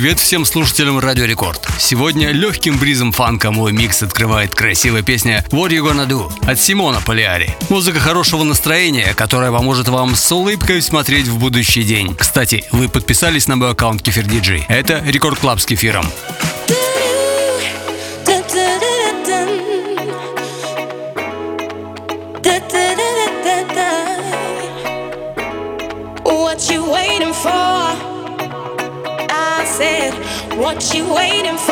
привет всем слушателям Радио Рекорд. Сегодня легким бризом фанка мой микс открывает красивая песня What You Gonna Do от Симона Полиари. Музыка хорошего настроения, которая поможет вам с улыбкой смотреть в будущий день. Кстати, вы подписались на мой аккаунт Кефир Диджи. Это Record Club с кефиром. Ты what you waiting for?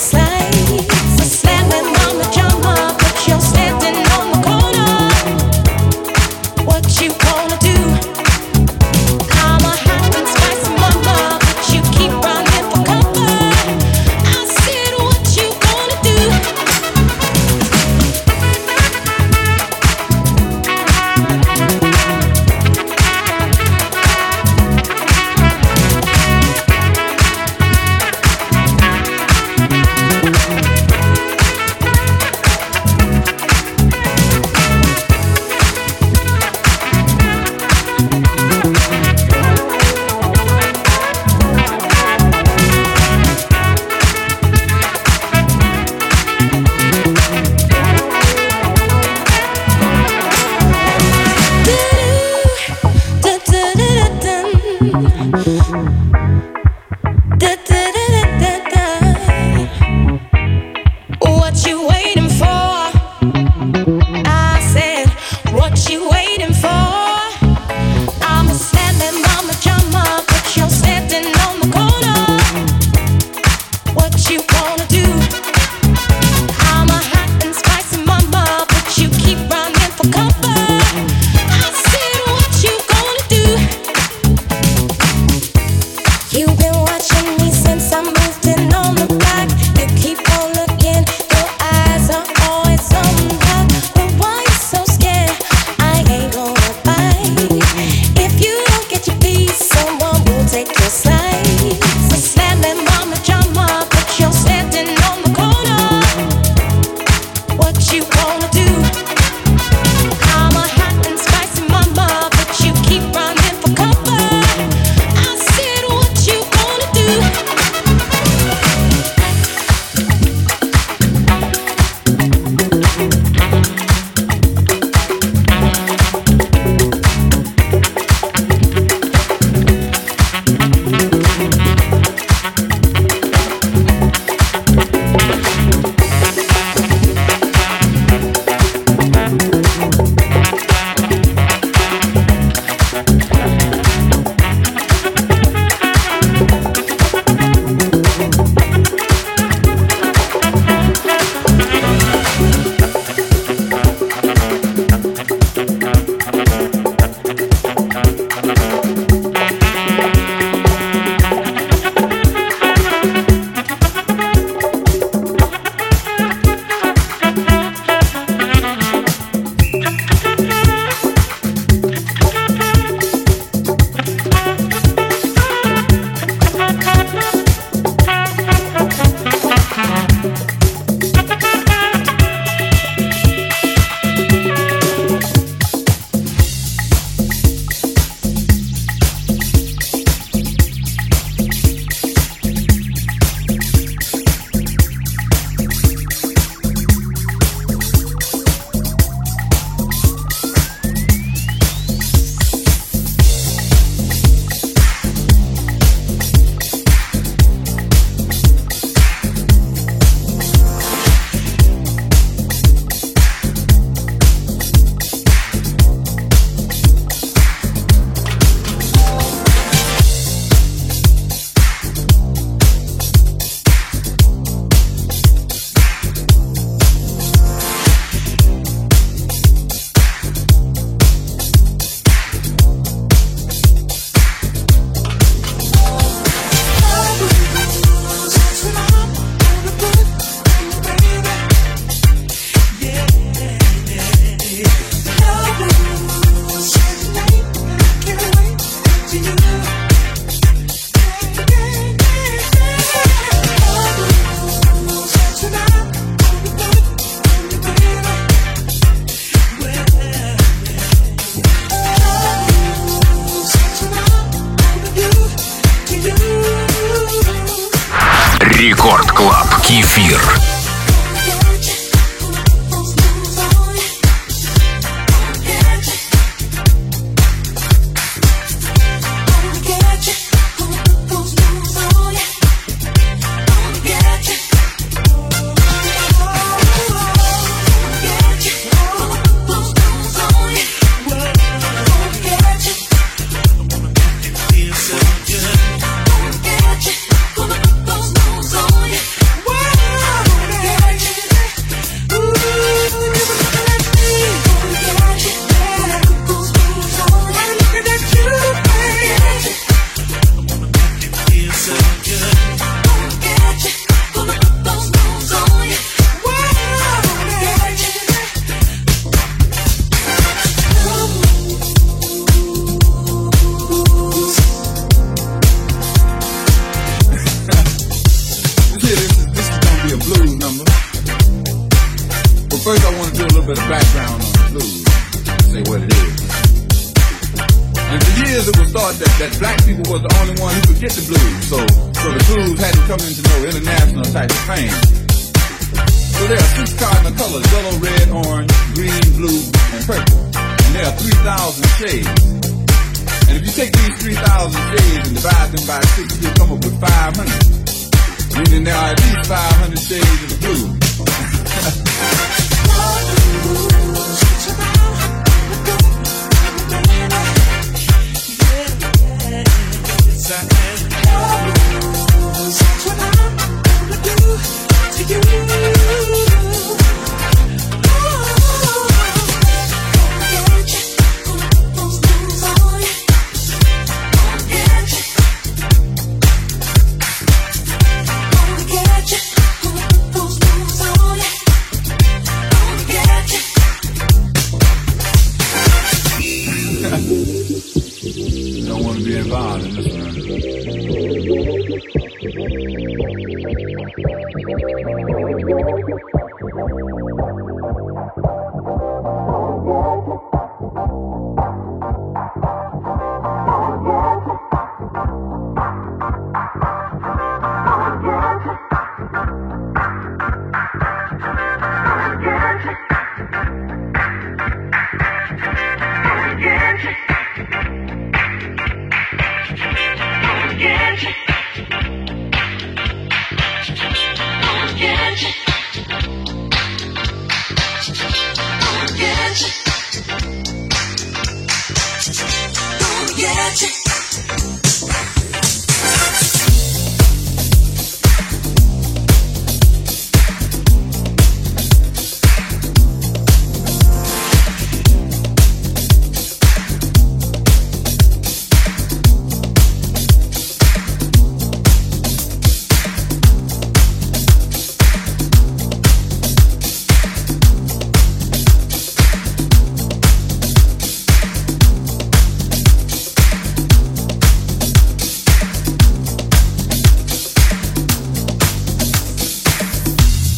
slap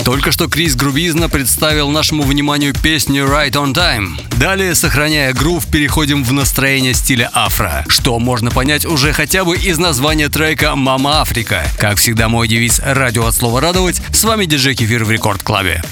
Только что Крис Грубизна представил нашему вниманию песню Right on Time. Далее, сохраняя грув, переходим в настроение стиля афро, что можно понять уже хотя бы из названия трека «Мама Африка». Как всегда, мой девиз «Радио от слова радовать». С вами диджей Кефир в Рекорд Клабе.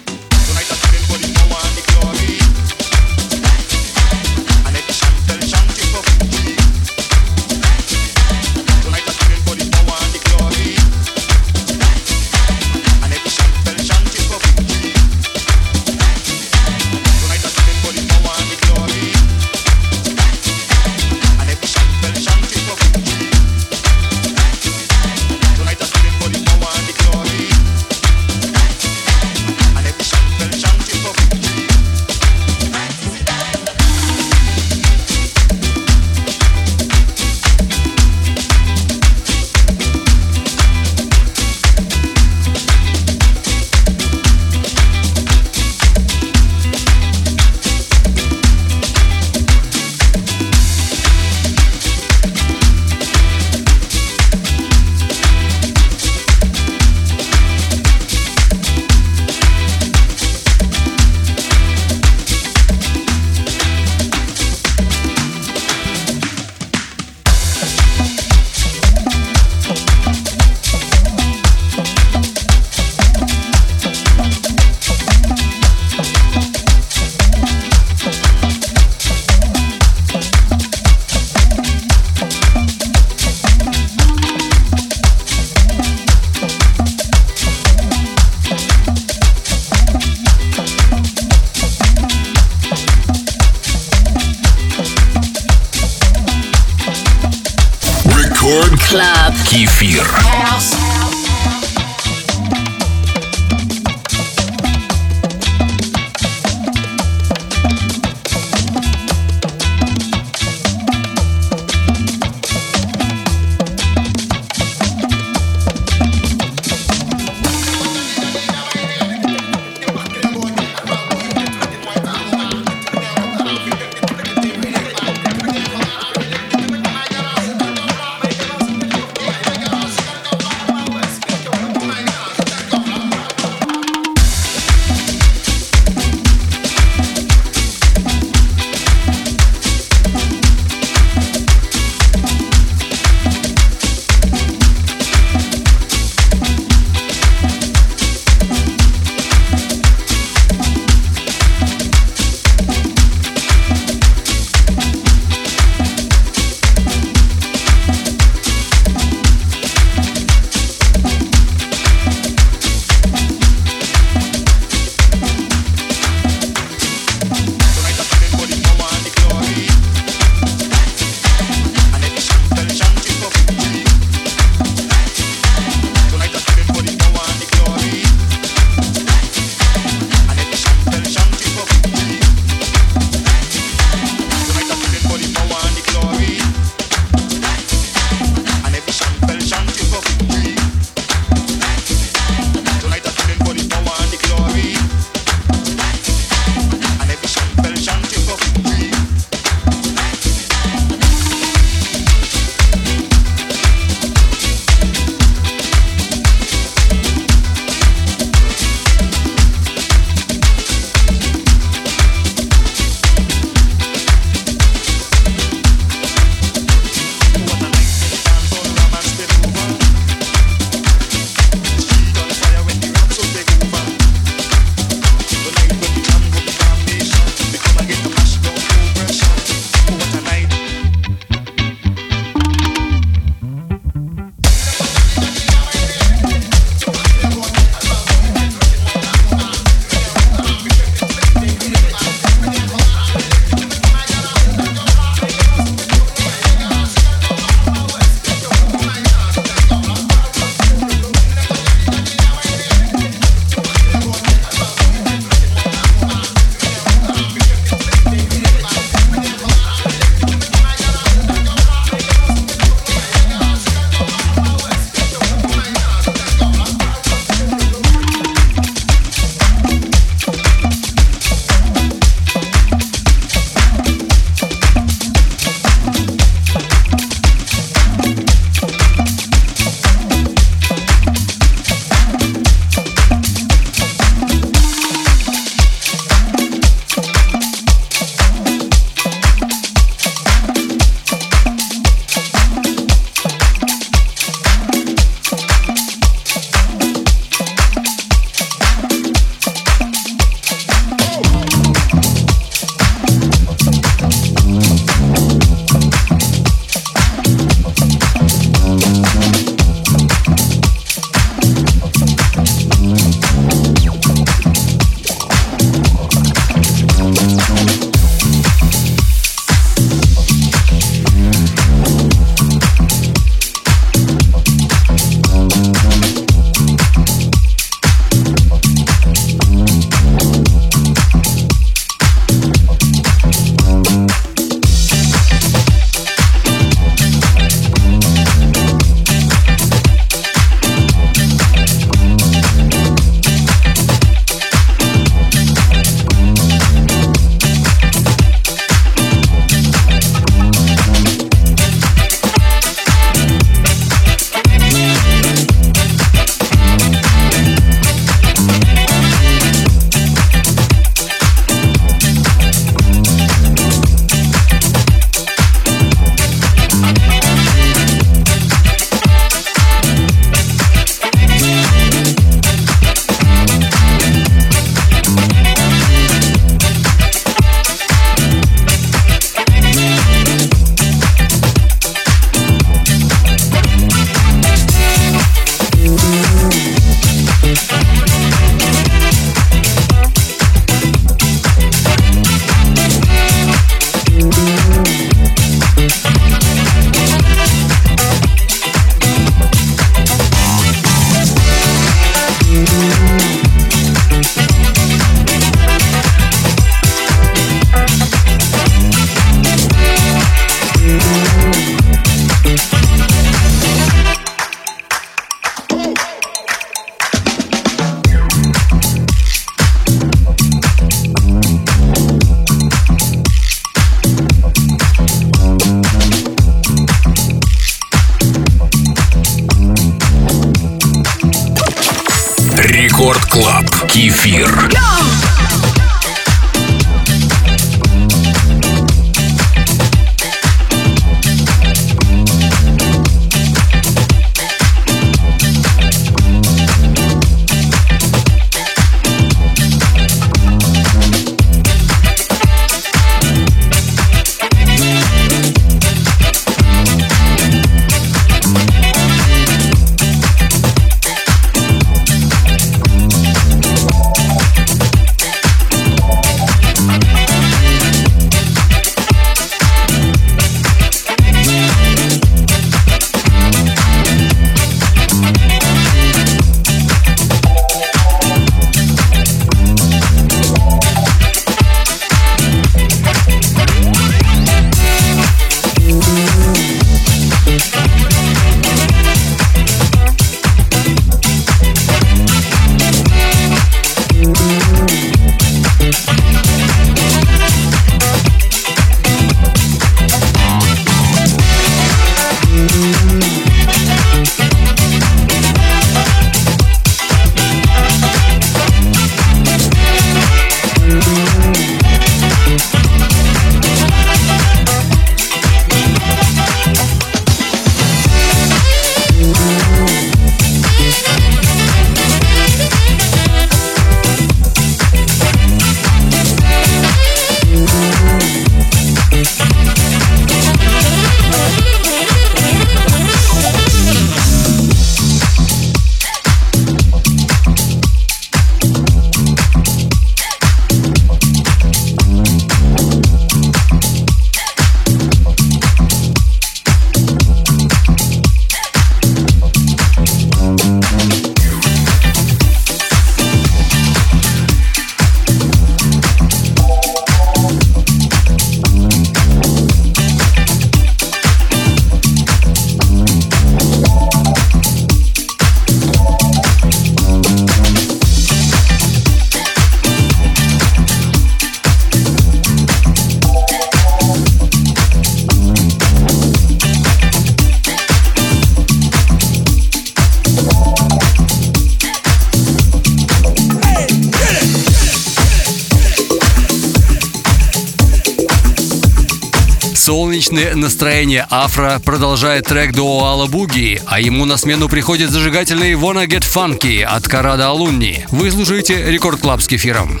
Настроение Афро продолжает трек до Алла Буги, а ему на смену приходит зажигательный Wanna Get Funky от Карада Алунни. Вы слушаете Record Club с кефиром.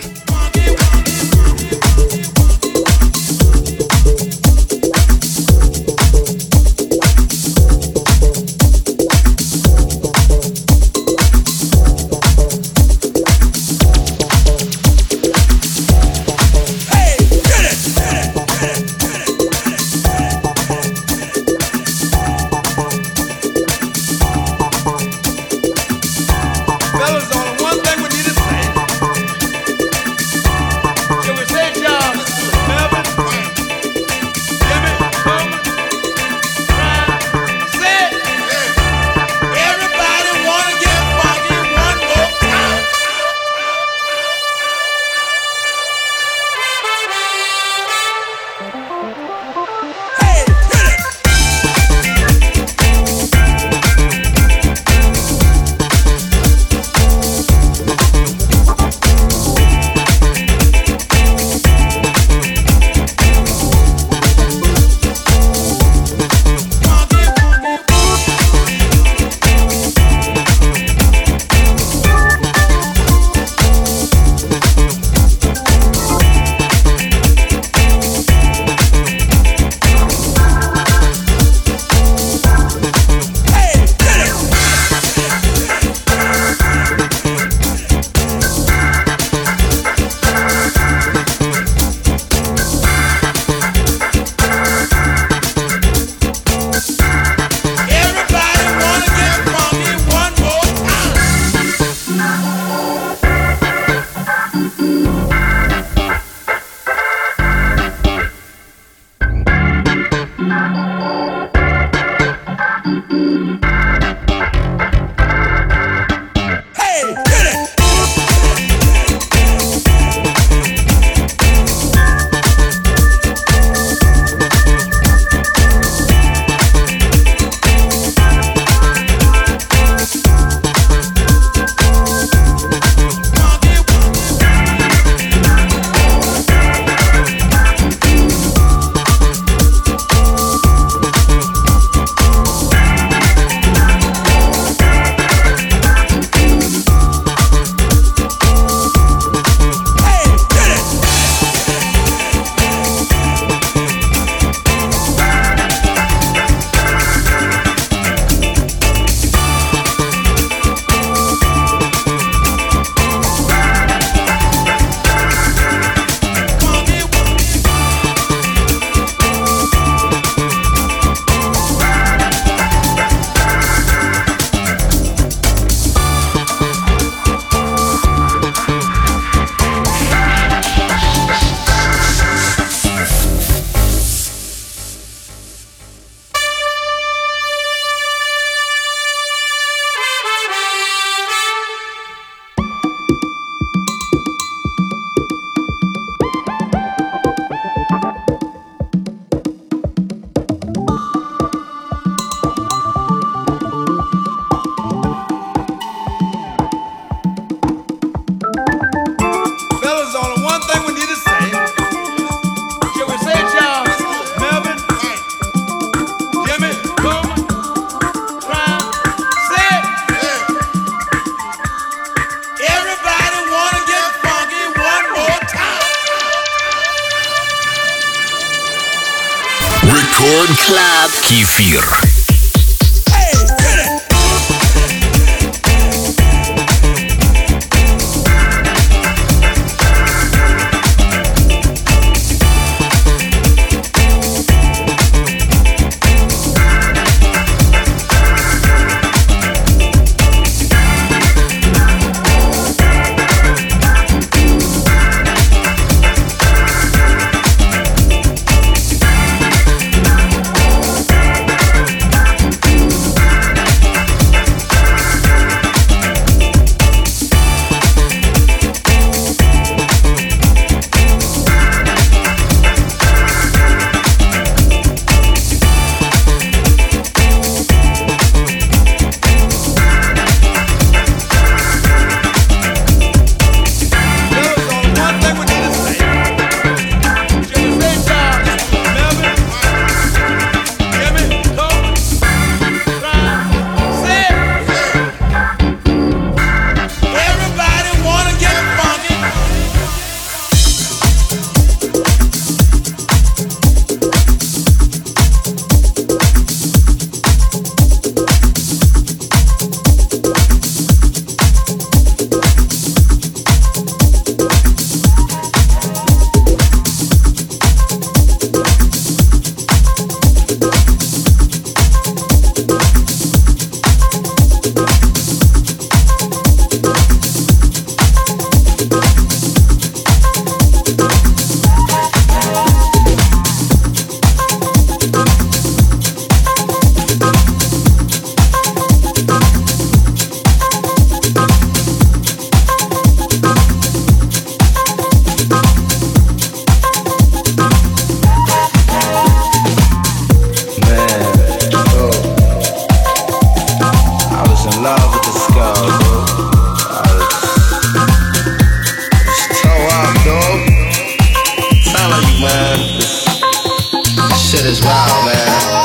stop, man.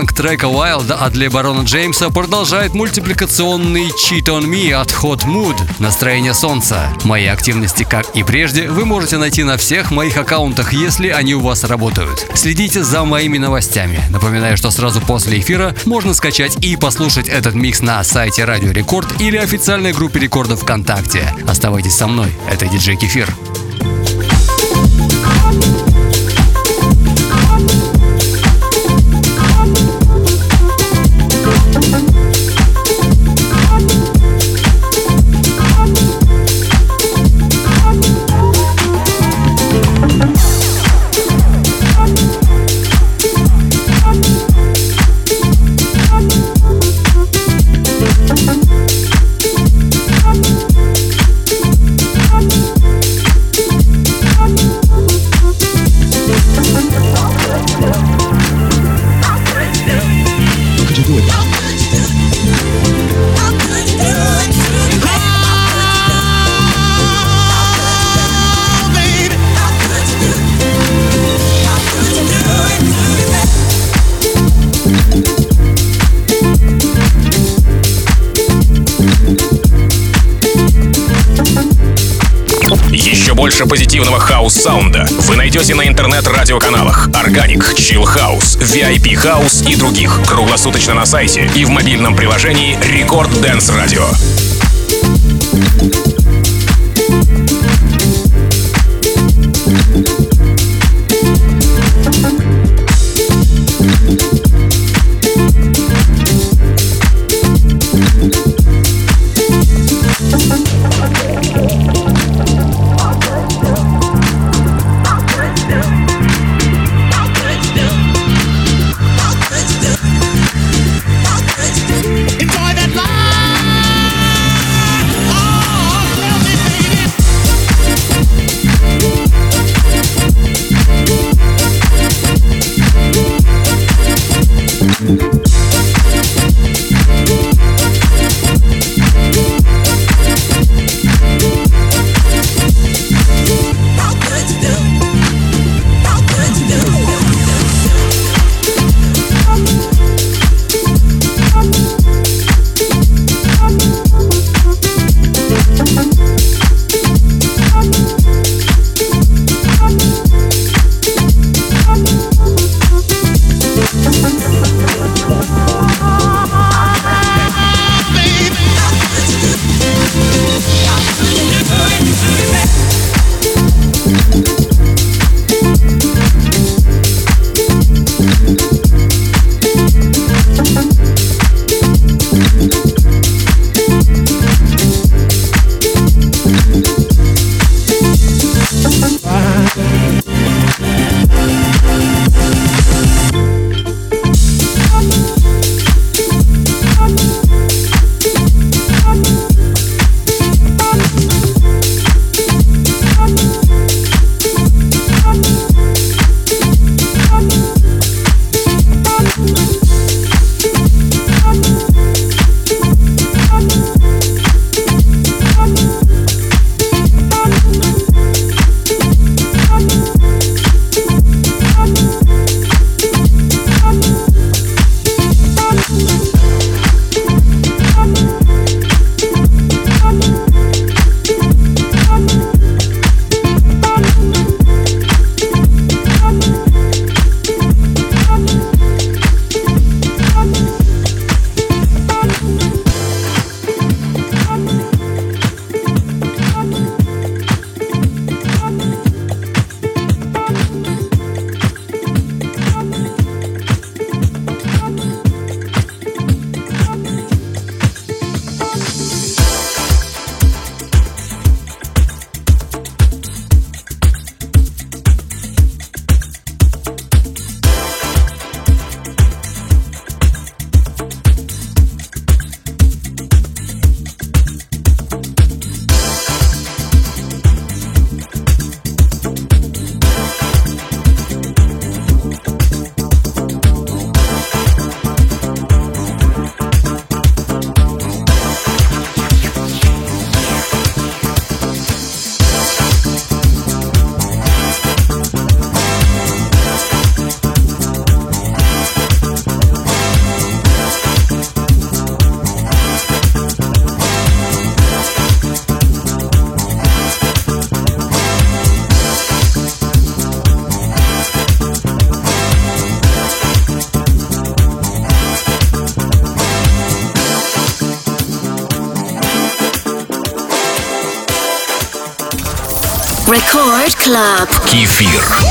Фанк трека Wild от Лебарона Джеймса продолжает мультипликационный Cheat on Me от Hot Mood «Настроение солнца». Мои активности, как и прежде, вы можете найти на всех моих аккаунтах, если они у вас работают. Следите за моими новостями. Напоминаю, что сразу после эфира можно скачать и послушать этот микс на сайте Радио Рекорд или официальной группе рекордов ВКонтакте. Оставайтесь со мной, это диджей Кефир. Больше позитивного хаус-саунда вы найдете на интернет-радиоканалах Organic, Chill House, VIP House и других круглосуточно на сайте и в мобильном приложении Record Dance Radio. Club. Кефир.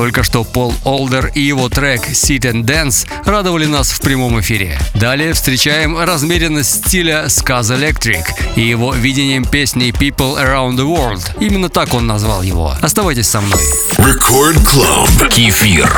Только что Пол Олдер и его трек Sit and Dance радовали нас в прямом эфире. Далее встречаем размеренность стиля Skaz Electric и его видением песни People Around the World. Именно так он назвал его. Оставайтесь со мной. Record Club. Кефир.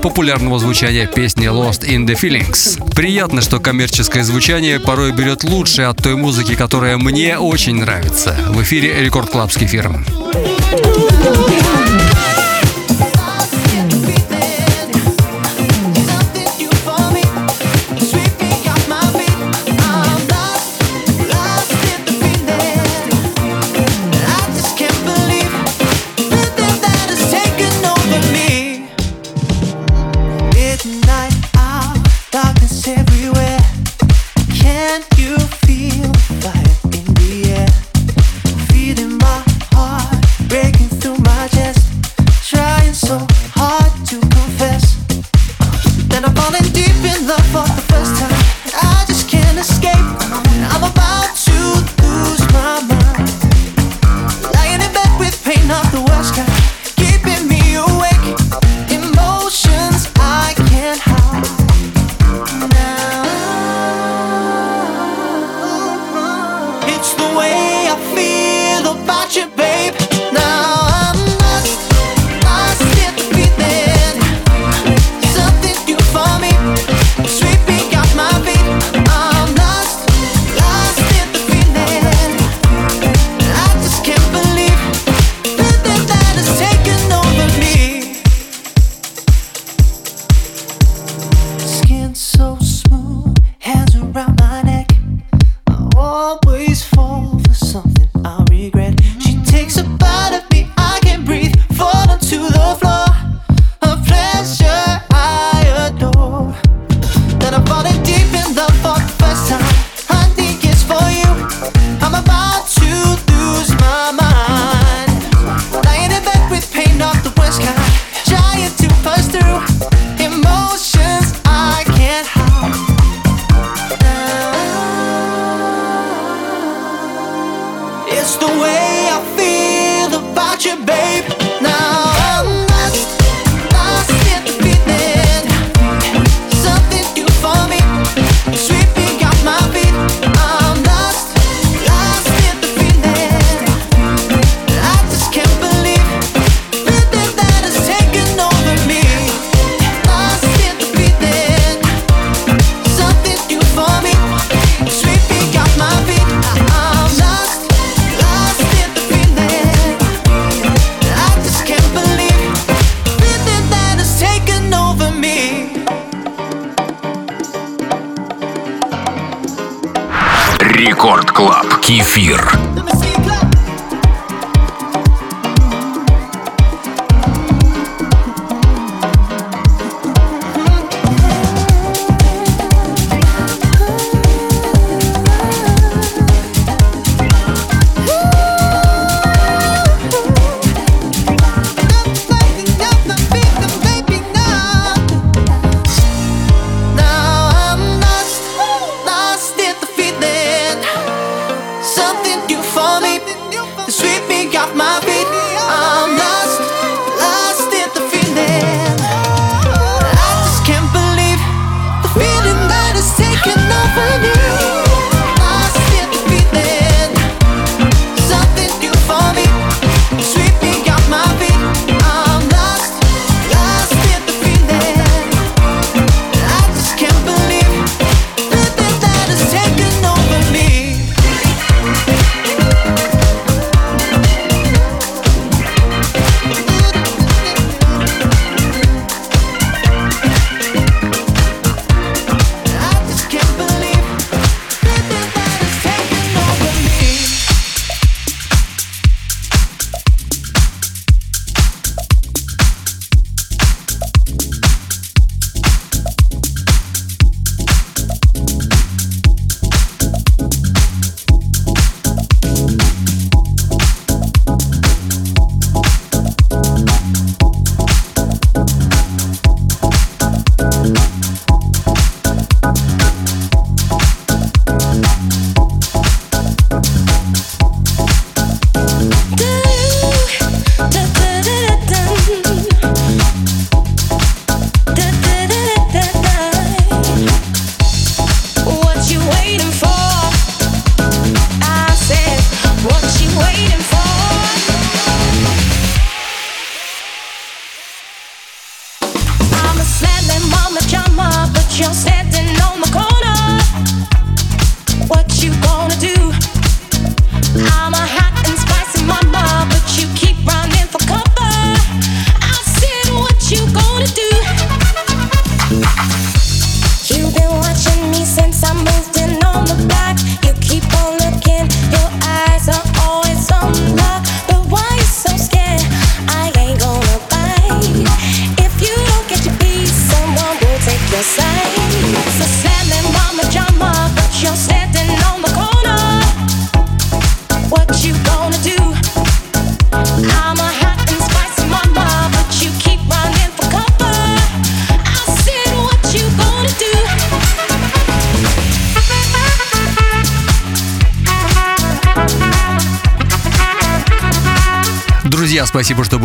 популярного звучания песни Lost in the Feelings. Приятно, что коммерческое звучание порой берет лучше от той музыки, которая мне очень нравится. В эфире Record Club с. Club. Кефир.